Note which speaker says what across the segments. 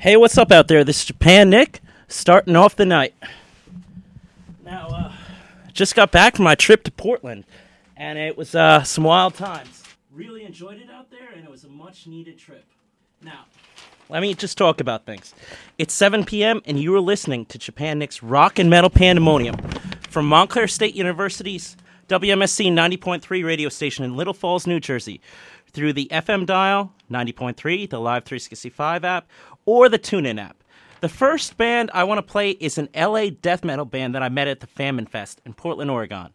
Speaker 1: Hey, what's up out there? This is Japan Nick, starting off the night. Now, uh, just got back from my trip to Portland, and it was uh, some wild times. Really enjoyed it out there, and it was a much needed trip. Now, let me just talk about things. It's 7 p.m., and you are listening to Japan Nick's Rock and Metal Pandemonium from Montclair State University's WMSC 90.3 radio station in Little Falls, New Jersey, through the FM dial 90.3, the Live 365 app, or the TuneIn app. The first band I want to play is an LA death metal band that I met at the Famine Fest in Portland, Oregon.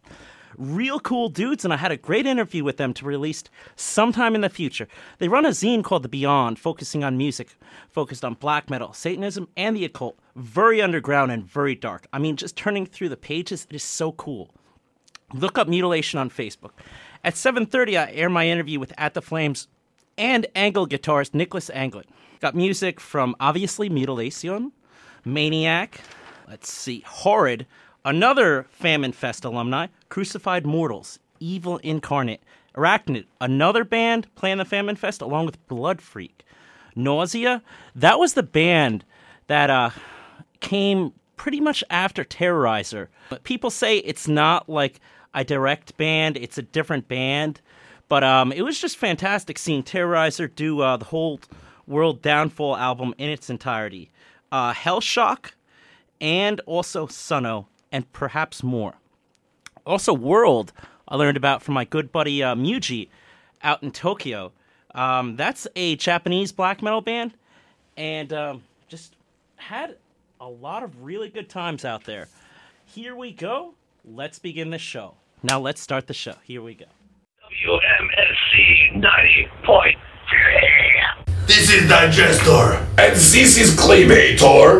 Speaker 1: Real cool dudes, and I had a great interview with them to release sometime in the future. They run a zine called The Beyond, focusing on music, focused on black metal, Satanism, and the occult. Very underground and very dark. I mean, just turning through the pages, it is so cool. Look up Mutilation on Facebook. At 7:30, I air my interview with At the Flames and Engel guitarist Nicholas Engelin. Got music from obviously Mutilation, Maniac, let's see, Horrid, another Famine Fest alumni, Crucified Mortals, Evil Incarnate, Arachnid, another band playing the Famine Fest along with Blood Freak. Nausea, that was the band that uh, came pretty much after Terrorizer. But people say it's not like a direct band, it's a different band. But um, it was just fantastic seeing Terrorizer do uh, the whole World Downfall album in its entirety. Uh, Hellshock, and also Sunno, and perhaps more. Also, World, I learned about from my good buddy uh, Muji out in Tokyo. Um, that's a Japanese black metal band, and um, just had a lot of really good times out there. Here we go. Let's begin the show. Now, let's start the show. Here we go.
Speaker 2: WMSC 90.3.
Speaker 3: This is Digestor.
Speaker 4: And this is Cleaver.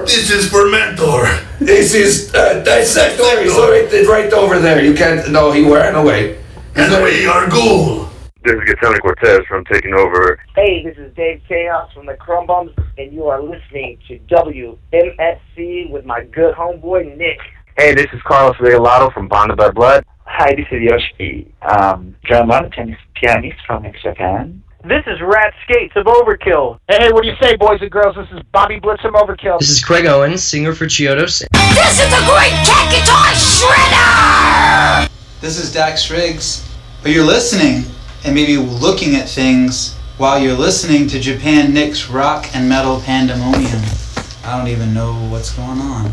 Speaker 3: This is Fermentor.
Speaker 4: This is uh, Dissector. He's right, right over there. You can't. No, he ran away.
Speaker 3: And we are Ghoul.
Speaker 5: This is Gatoni Cortez from Taking Over.
Speaker 6: Hey, this is Dave Chaos from the Krum Bums, and you are listening to WMSC with my good homeboy Nick.
Speaker 5: Hey, this is Carlos Regalado from Bonded by Blood.
Speaker 7: Hi, this is Yoshi, um, drummer, tennis pianist from Japan.
Speaker 6: This is Rat Skates of Overkill.
Speaker 8: Hey, what do you say, boys and girls? This is Bobby Blitz from Overkill.
Speaker 9: This is Craig Owens, singer for Chiodos.
Speaker 10: This is the Great Kat Guitar Shredder!
Speaker 11: This is Dax Riggs. But you're listening and maybe looking at things while you're listening to Japan Nick's Rock and Metal Pandemonium. I don't even know what's going on.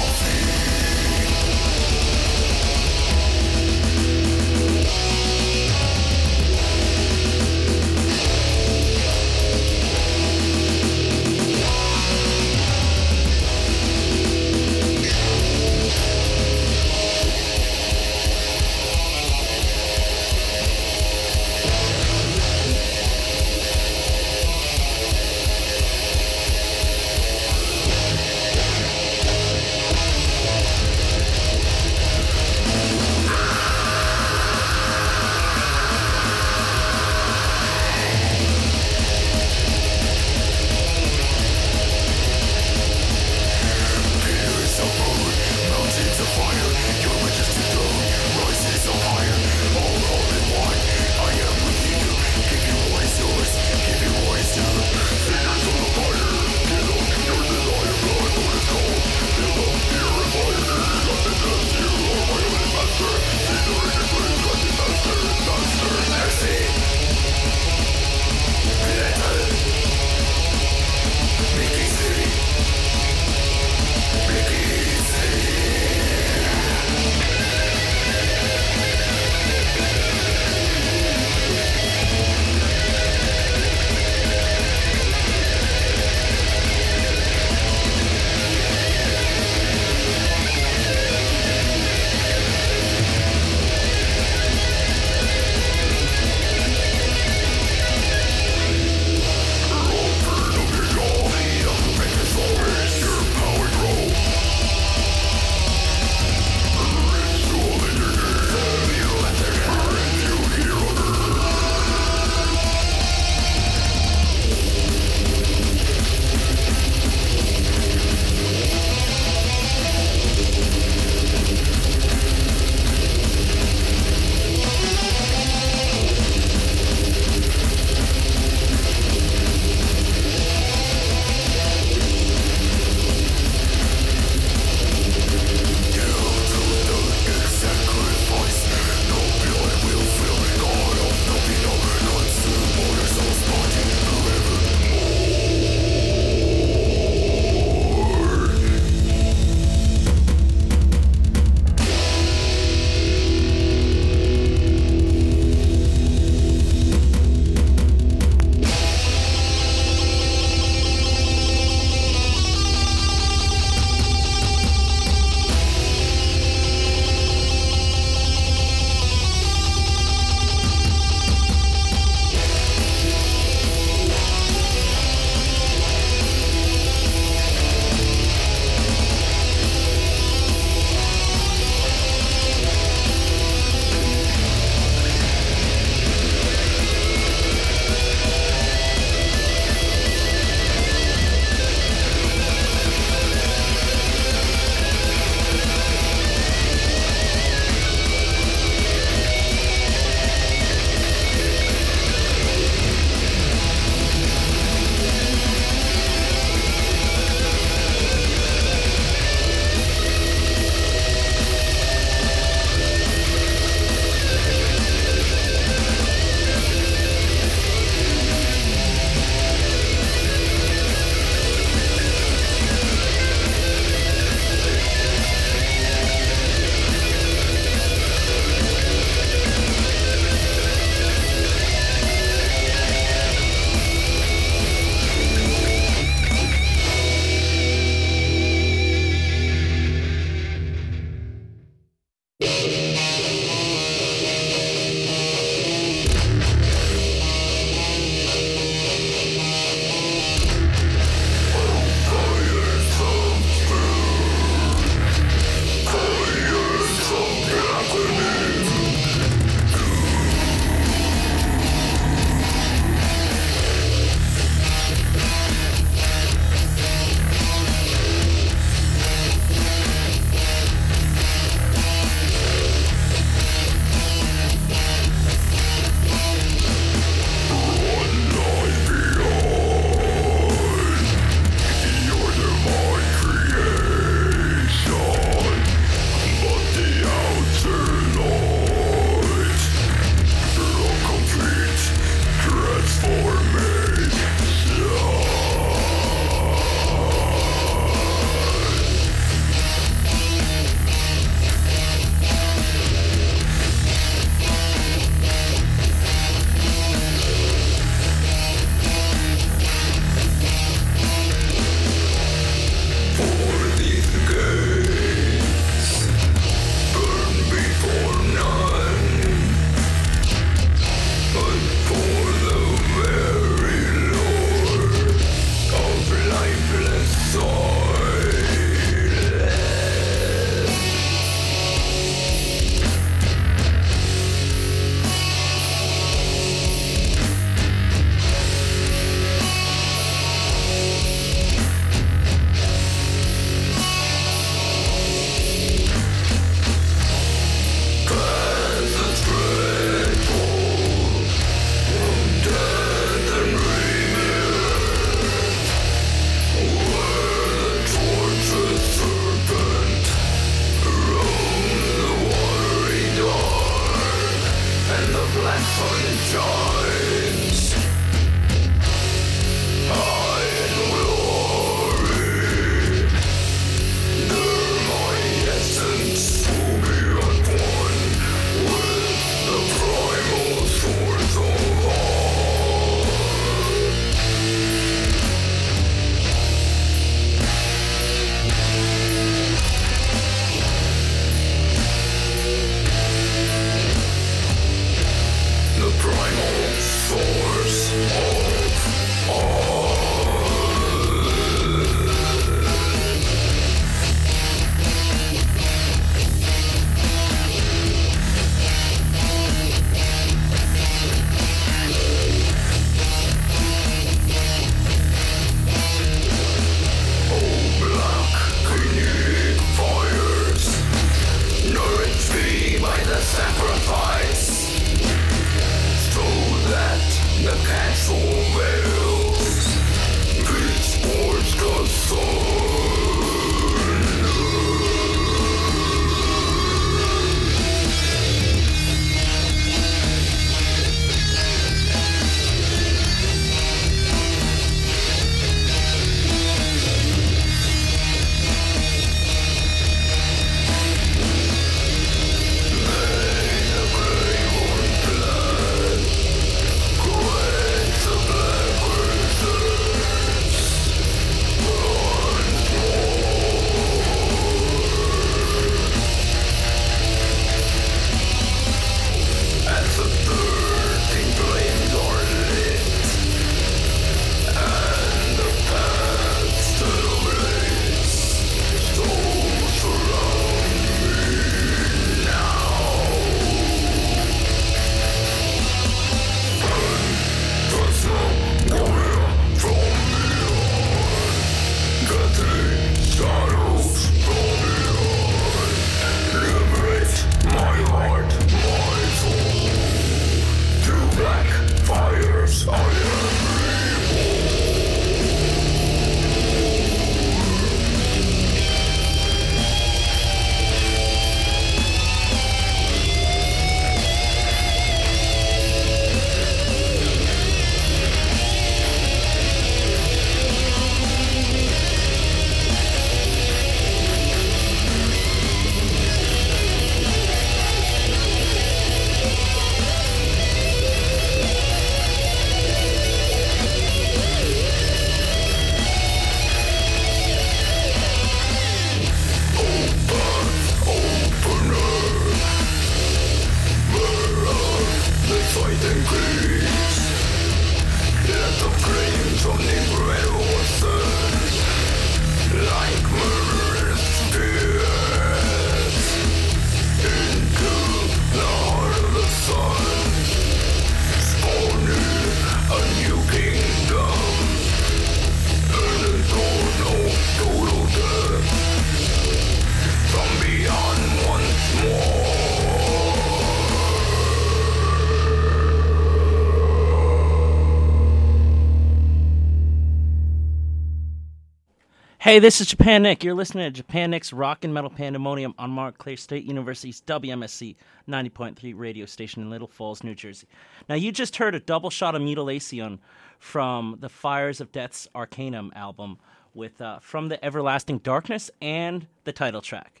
Speaker 1: Hey, this is Japan Nick. You're listening to Japan Nick's Rock and Metal Pandemonium on Mark Montclair State University's WMSC 90.3 radio station in Little Falls, New Jersey. Now, you just heard a double shot of Mutilation from the Fires of Death's Arcanum album with uh, From the Everlasting Darkness and the title track.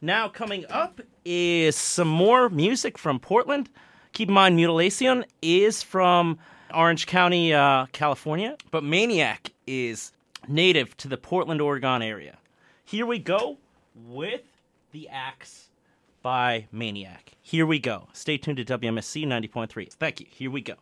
Speaker 1: Now, coming up is some more music from Portland. Keep in mind, Mutilation is from Orange County, uh, California, but Maniac is native to the Portland, Oregon area. Here we go with The Axe by Maniac. Here we go. Stay tuned to WMSC 90.3. Thank you. Here we go.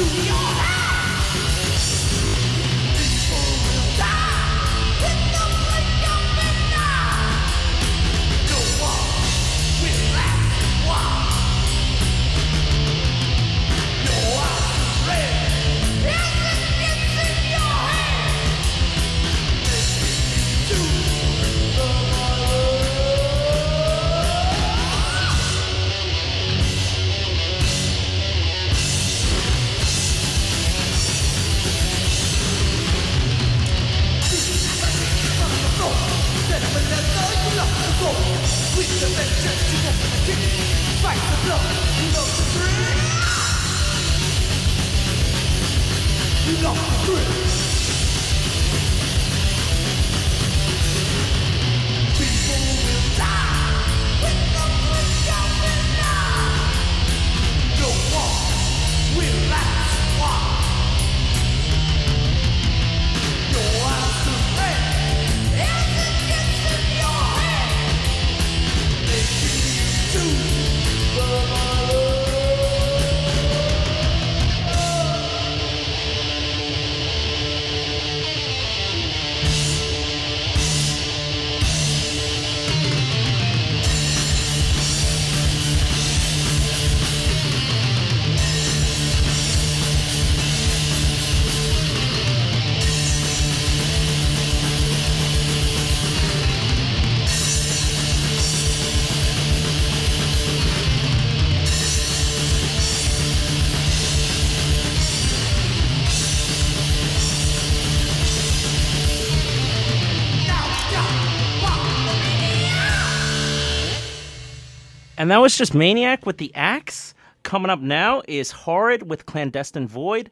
Speaker 1: to your house. And that was just Maniac with the axe. Coming up now is Horrid with Clandestine Void.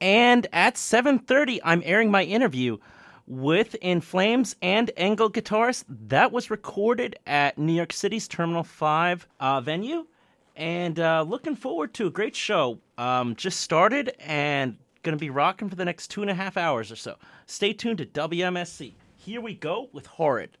Speaker 1: And at 7:30, I'm airing my interview with In Flames and Engel guitarist. That was recorded at New York City's Terminal 5 uh, venue. And uh, looking forward to a great show. Um, just started and going to be rocking for the next two and a half hours or so. Stay tuned to WMSC. Here we go with Horrid.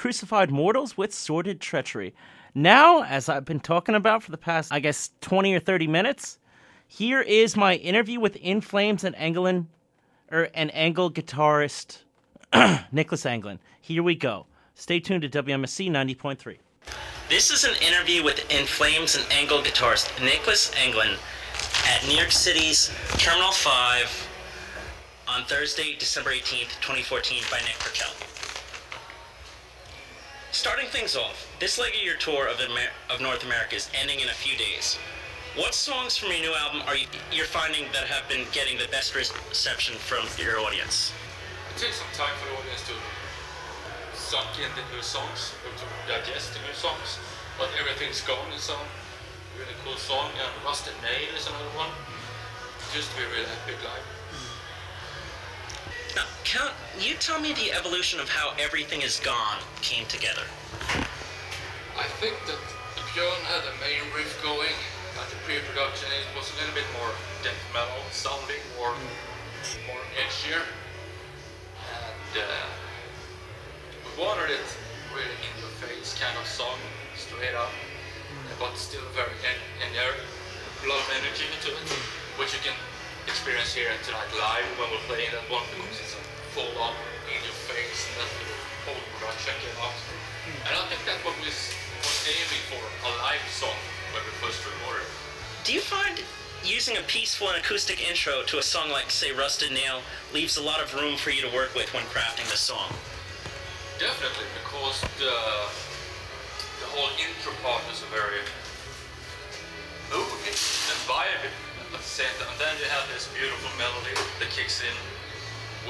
Speaker 12: Crucified Mortals with Sordid Treachery. Now, as I've been talking about for the past, I guess, 20 or 30 minutes, here is my interview with In Flames and Anglin, er, or an Engel guitarist, Nicholas Engelin. Here we go. Stay tuned to WMSC 90.3. This is an interview with In Flames and Engel guitarist Nicholas Engelin at New York City's Terminal 5 on Thursday, December 18th, 2014 by Nick Perkel. Starting things off, this leg of your tour of, Amer- of North America is ending in a few days. What songs from your new album are you you're finding that have been getting the best reception from your audience?
Speaker 2: It takes some time for the audience to suck in the new songs or to digest the new songs, but everything's gone is some really cool song and Rusted Nail is another one. Used to be really big live.
Speaker 12: Can you tell me the evolution of how Everything Is Gone came together?
Speaker 2: I think that Björn had the main riff going, but the pre-production it was a little bit more death metal sounding, more more edgier, and uh, we wanted it really in your face kind of song, straight up, but still very en- energetic, a lot of energy into it, which you can experience here tonight live when we're playing that one because it's a full on in your face and that's the whole production came out. Hmm. And I think that's what we was aiming for, a live song when we first recorded.
Speaker 12: Do you find using a peaceful and acoustic intro to a song like, say, Rusted Nail leaves a lot of room for you to work with when crafting the song?
Speaker 2: Definitely, because the the whole intro part is a very moody and vibey And then you have this beautiful melody that kicks in,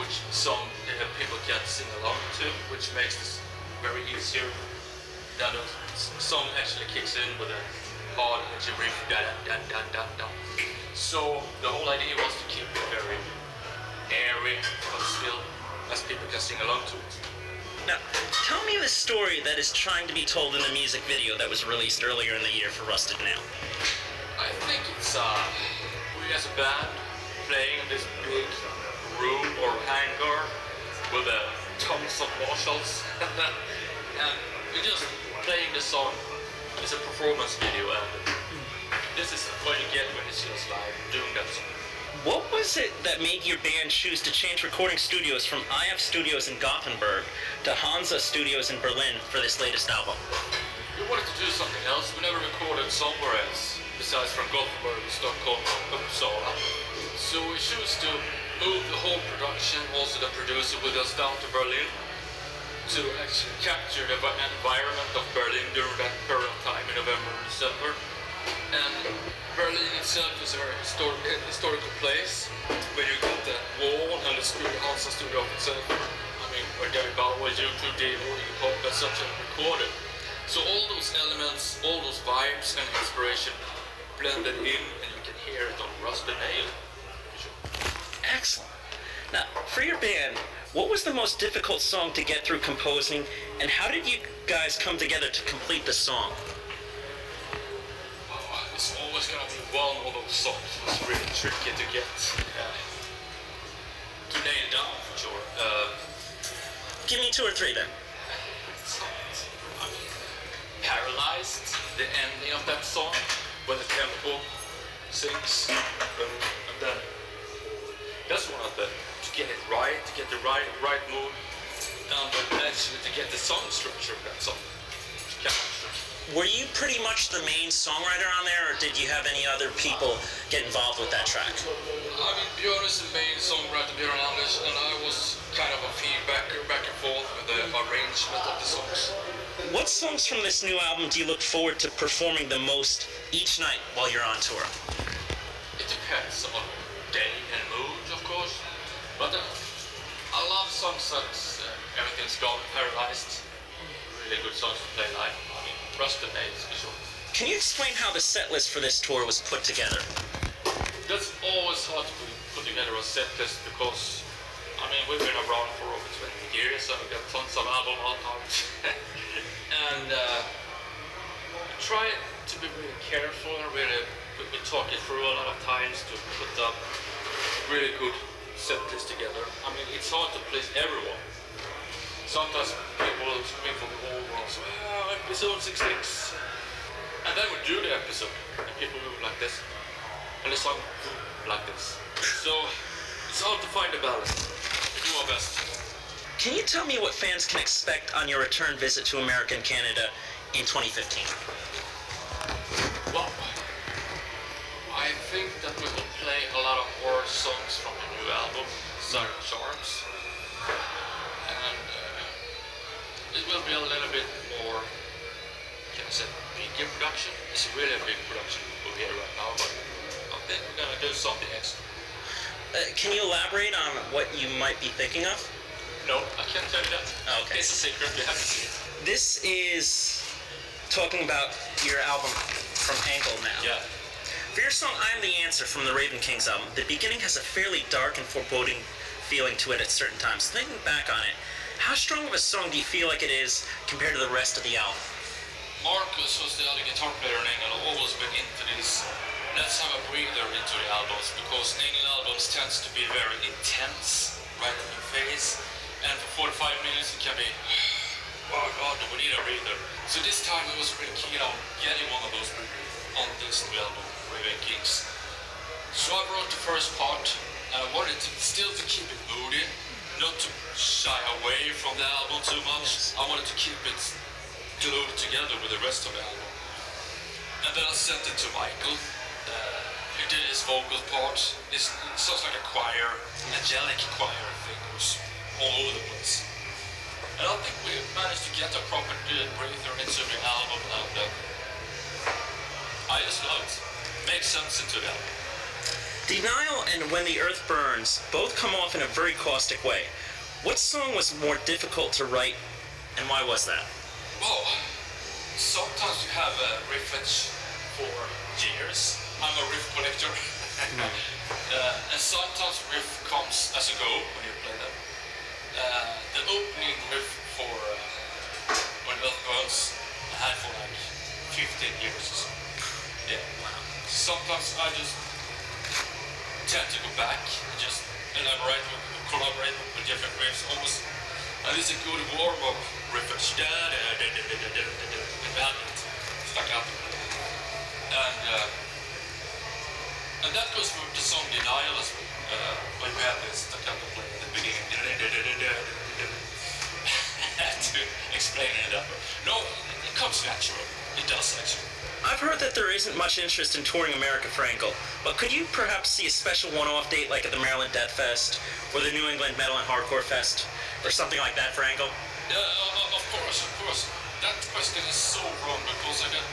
Speaker 2: which some uh, people can sing along to, which makes this very easier. Then the song actually kicks in with a hard edgy riff, da da da da da. So the whole idea was to keep it very airy, but still as people can sing along to it.
Speaker 12: Now, tell me the story that is trying to be told in the music video that was released earlier in the year for Rusted Nail.
Speaker 2: A band playing in this big room or hangar with uh, tons of Marshalls, and we're just playing the song. It's a performance video, and this is what you get when it's just live doing that song.
Speaker 12: What was it that made your band choose to change recording studios from IF Studios in Gothenburg to Hansa Studios in Berlin for this latest album?
Speaker 2: We wanted to do something else. We never recorded somewhere else besides from Gothenburg, Stockholm, Uppsala. So we chose to move the whole production, also the producer, with us down to Berlin to actually capture the environment of Berlin during that period of time in November and December. And Berlin itself is a very histor- eh, historical place where you got the wall and the studio, Hansa studio itself. I mean, where David Bowie, U2, Devo, Iggy Pop, and such are recorded. So all those elements, all those vibes and inspiration blended in, and you can hear it on Rusted Nail.
Speaker 12: Excellent. Now, for your band, what was the most difficult song to get through composing, and how did you guys come together to complete the song?
Speaker 2: Oh, it's always gonna be one of those songs that's really tricky to get uh, to nail down for sure. Uh,
Speaker 12: Give me two or three then.
Speaker 2: Paralyzed the ending of that song when the tempo sinks, and, and then that's one of the to get it right, to get the right right mood, and then actually to get the song structure of that song.
Speaker 12: Were you pretty much the main songwriter on there, or did you have any other people get involved with that track?
Speaker 2: I mean, Björn is the main songwriter, Björn Anders, and I was kind of a feedbacker back and forth with the arrangement of the songs.
Speaker 12: What songs from this new album do you look forward to performing the most each night while you're on tour?
Speaker 2: It depends on day and mood, of course, but uh, I love songs that uh, everything's gone paralyzed. Really good songs to play live. I mean, Rusted Nails for sure.
Speaker 12: Can you explain how the set list for this tour was put together?
Speaker 2: That's always hard to put- together a set list because, I mean, we've been around for over 20 years and we've got tons of album out. and uh, try to be really careful and really, we, talk it through a lot of times to put up really good set together. I mean, it's hard to please everyone. sometimes people scream from the old ones, ah, episode 66. And then we do the episode, and people move like this, and the song like this. So it's hard to find a balance. We do our best.
Speaker 12: Can you tell me what fans can expect on your return visit to America and Canada in 2015?
Speaker 2: Well, I think that we will play a lot of more songs from the new album, Siren Charms. And uh, it will be a little bit more, can I say, bigger production. It's really a big production over here right now, but I think we're gonna do something extra.
Speaker 12: Uh, can you elaborate on what you might be thinking of?
Speaker 2: No, I can't tell you that.
Speaker 12: Okay.
Speaker 2: It's a secret, you have to see it.
Speaker 12: This is talking about your album from Engel now.
Speaker 2: Yeah.
Speaker 12: For your song I'm the Answer from the Raven Kings album, the beginning has a fairly dark and foreboding feeling to it at certain times. Thinking back on it, how strong of a song do you feel like it is compared to the rest of the album?
Speaker 2: Marcus was the other guitar player in Engel, always been into this. Let's have a breather into the albums because Engel albums tends to be very intense, right in your face, and for 45 minutes it can be, oh god, we need a breather. So this time I was really keen on getting one of those on this new album, Raven Kings. So I wrote the first part, and I wanted to still to keep it moody, not to shy away from the album too much. I wanted to keep it glued together with the rest of the album. And then I sent it to Michael, uh, who did his vocal part. It's, it sounds like a choir, angelic choir thing, it was all over the place. I think we've managed to get a proper breather into the album, and uh, I just love it. Makes sense into the album.
Speaker 12: Denial and When the Earth Burns both come off in a very caustic way. What song was more difficult to write, and why was that?
Speaker 2: Well, sometimes you have a riffage for years. I'm a riff collector. uh, and sometimes riff comes as you go when you play them. Uh, the opening riff for uh, When the Earth I had for like 15 years or so. Yeah. Sometimes I just tend to go back and just elaborate, with, collaborate with different riffs, almost. And it's a good warm-up riffage. Da, da, stuck. And uh, and that goes for the song Denial as well. Uh, when we have this at the beginning. To explain it way. No, it comes natural. It does actually.
Speaker 12: I've heard that there isn't much interest in touring America for Engel, but could you perhaps see a special one-off date like at the Maryland Death Fest or the New England Metal and Hardcore Fest or something like that for Engel?
Speaker 2: Yeah, uh, of course, of course. That question is so wrong because I get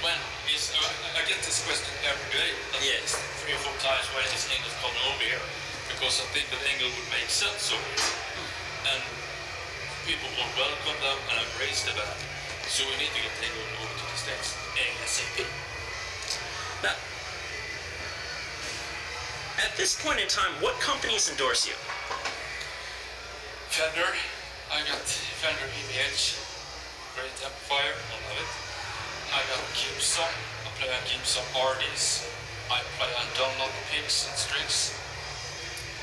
Speaker 2: when is uh, I get this question every day.
Speaker 12: Yes.
Speaker 2: three or four times when is Engel coming over here? Because I think that Engel would make sense over here, and people will welcome them and embrace the band. So we need to get Engel over to the states ASAP.
Speaker 12: Now, at this point in time, what companies endorse you?
Speaker 2: Fender, I got Fender EVH, great amplifier, I love it. I got Gibson, I play on Gibson RDs. I play on Dunlop picks and strings.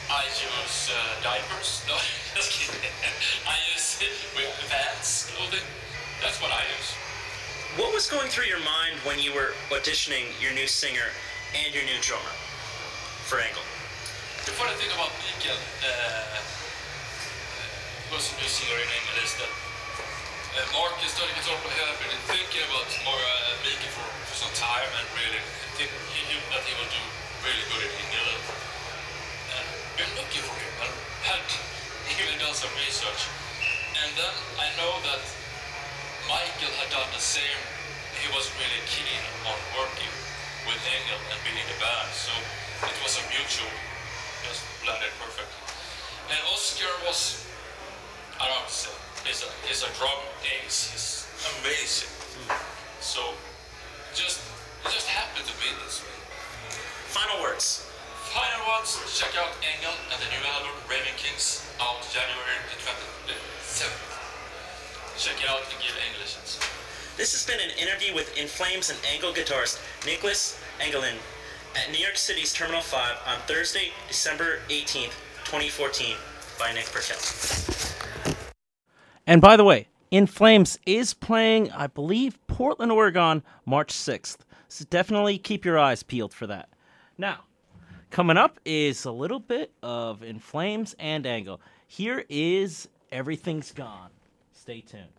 Speaker 2: I use uh, diapers, no, just kidding. I use with Vans clothing. That's what I use.
Speaker 12: What was going through your mind when you were auditioning your new singer and your new drummer for Engel?
Speaker 2: The funny thing about Mikael, uh, uh, who's a new singer in Engel, is that Mark is to talk about have been thinking about uh, Mikael for, for some time and really think he knew that he would do really good in Engel. And been looking for him and had even done some research. And then I know that Michael had done the same. He was really keen on working with Engel and being in the band, so it was a mutual, just blended perfectly. And Oscar was, he's a, a drum ace. He's amazing. So just it just happened to be this way.
Speaker 12: Final words.
Speaker 2: Final words. check out Engel and the new album Raven Kings out January the 27th. Check it out and give answer.
Speaker 12: This has been an interview with In Flames and Engel guitarist Nicholas Engelin at New York City's Terminal 5 on Thursday, December 18th, 2014 by Nick Burkell.
Speaker 13: And by the way, In Flames is playing, I believe, Portland, Oregon, March 6th. So definitely keep your eyes peeled for that. Now, coming up is a little bit of In Flames and Engel. Here is Everything's Gone. Stay tuned.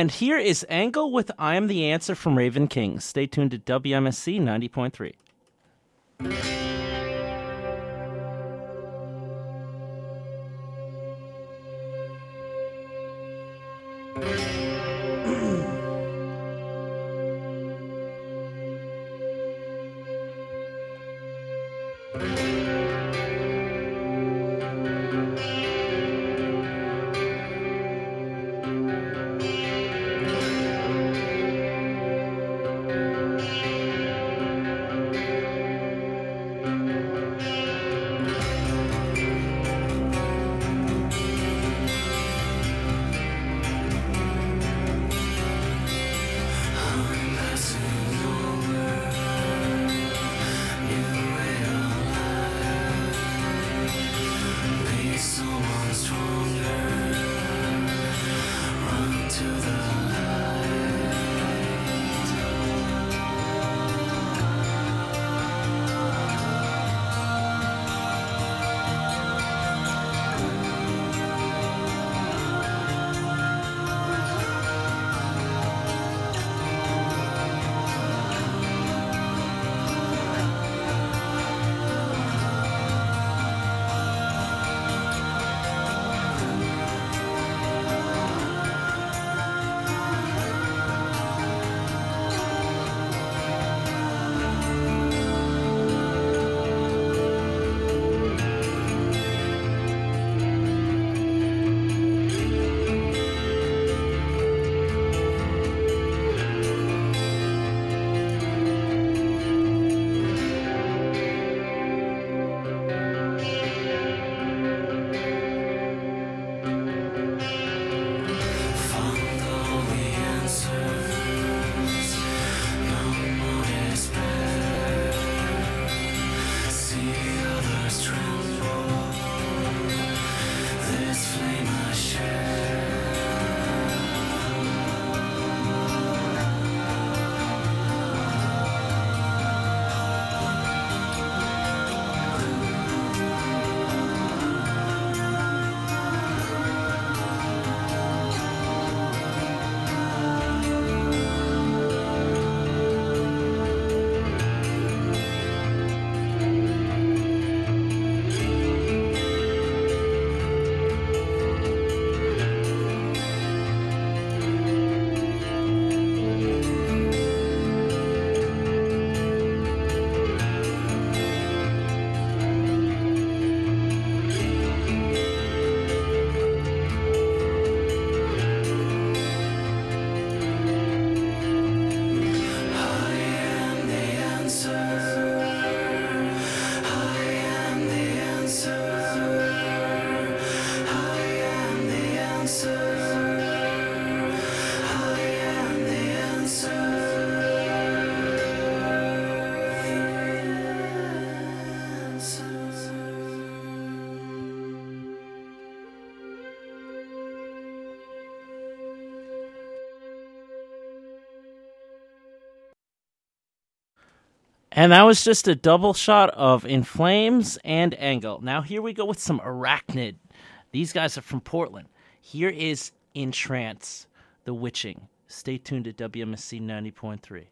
Speaker 13: And here is Engel with I Am the Answer from Raven King. Stay tuned to WMSC 90.3.
Speaker 1: And that was just a double shot of In Flames and Engel. Now here we go with some Arachnid. These guys are from Portland. Here is Entrance, The Witching. Stay tuned to WMSC 90.3.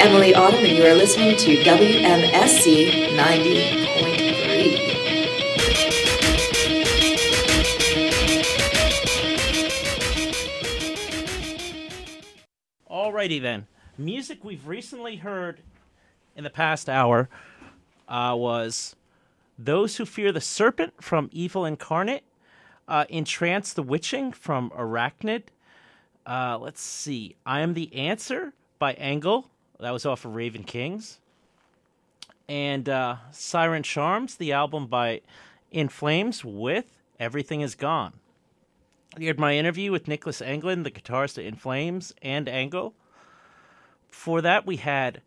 Speaker 14: Emilie Autumn, and you are listening to WMSC 90.3.
Speaker 1: Alrighty then. Music we've recently heard in the past hour uh, was Those Who Fear the Serpent from Evil Incarnate, uh, Entrance the Witching from Arachnid. Uh, let's see. I Am the Answer by Engel. That was off of Raven Kings. And uh, Siren Charms, the album by In Flames with Everything Is Gone. You heard my interview with Nicholas Engelin, the guitarist of In Flames and Engel. For that, we had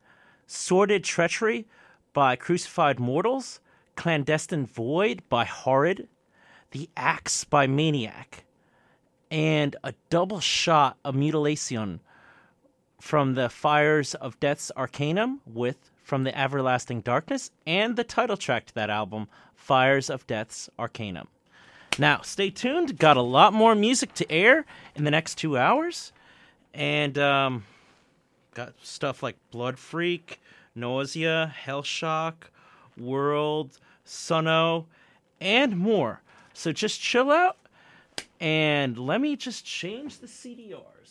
Speaker 1: Sordid Treachery by Crucified Mortals, Clandestine Void by Horrid, The Axe by Maniac, and a double shot of Mutilation from the Fires of Death's Arcanum with From the Everlasting Darkness, and the title track to that album, Fires of Death's Arcanum. Now, stay tuned. Got a lot more music to air in the next two hours. And um, got stuff like Blood Freak, Nausea, Hellshock, World, Suno, and more. So just chill out and let me just change the CDRs.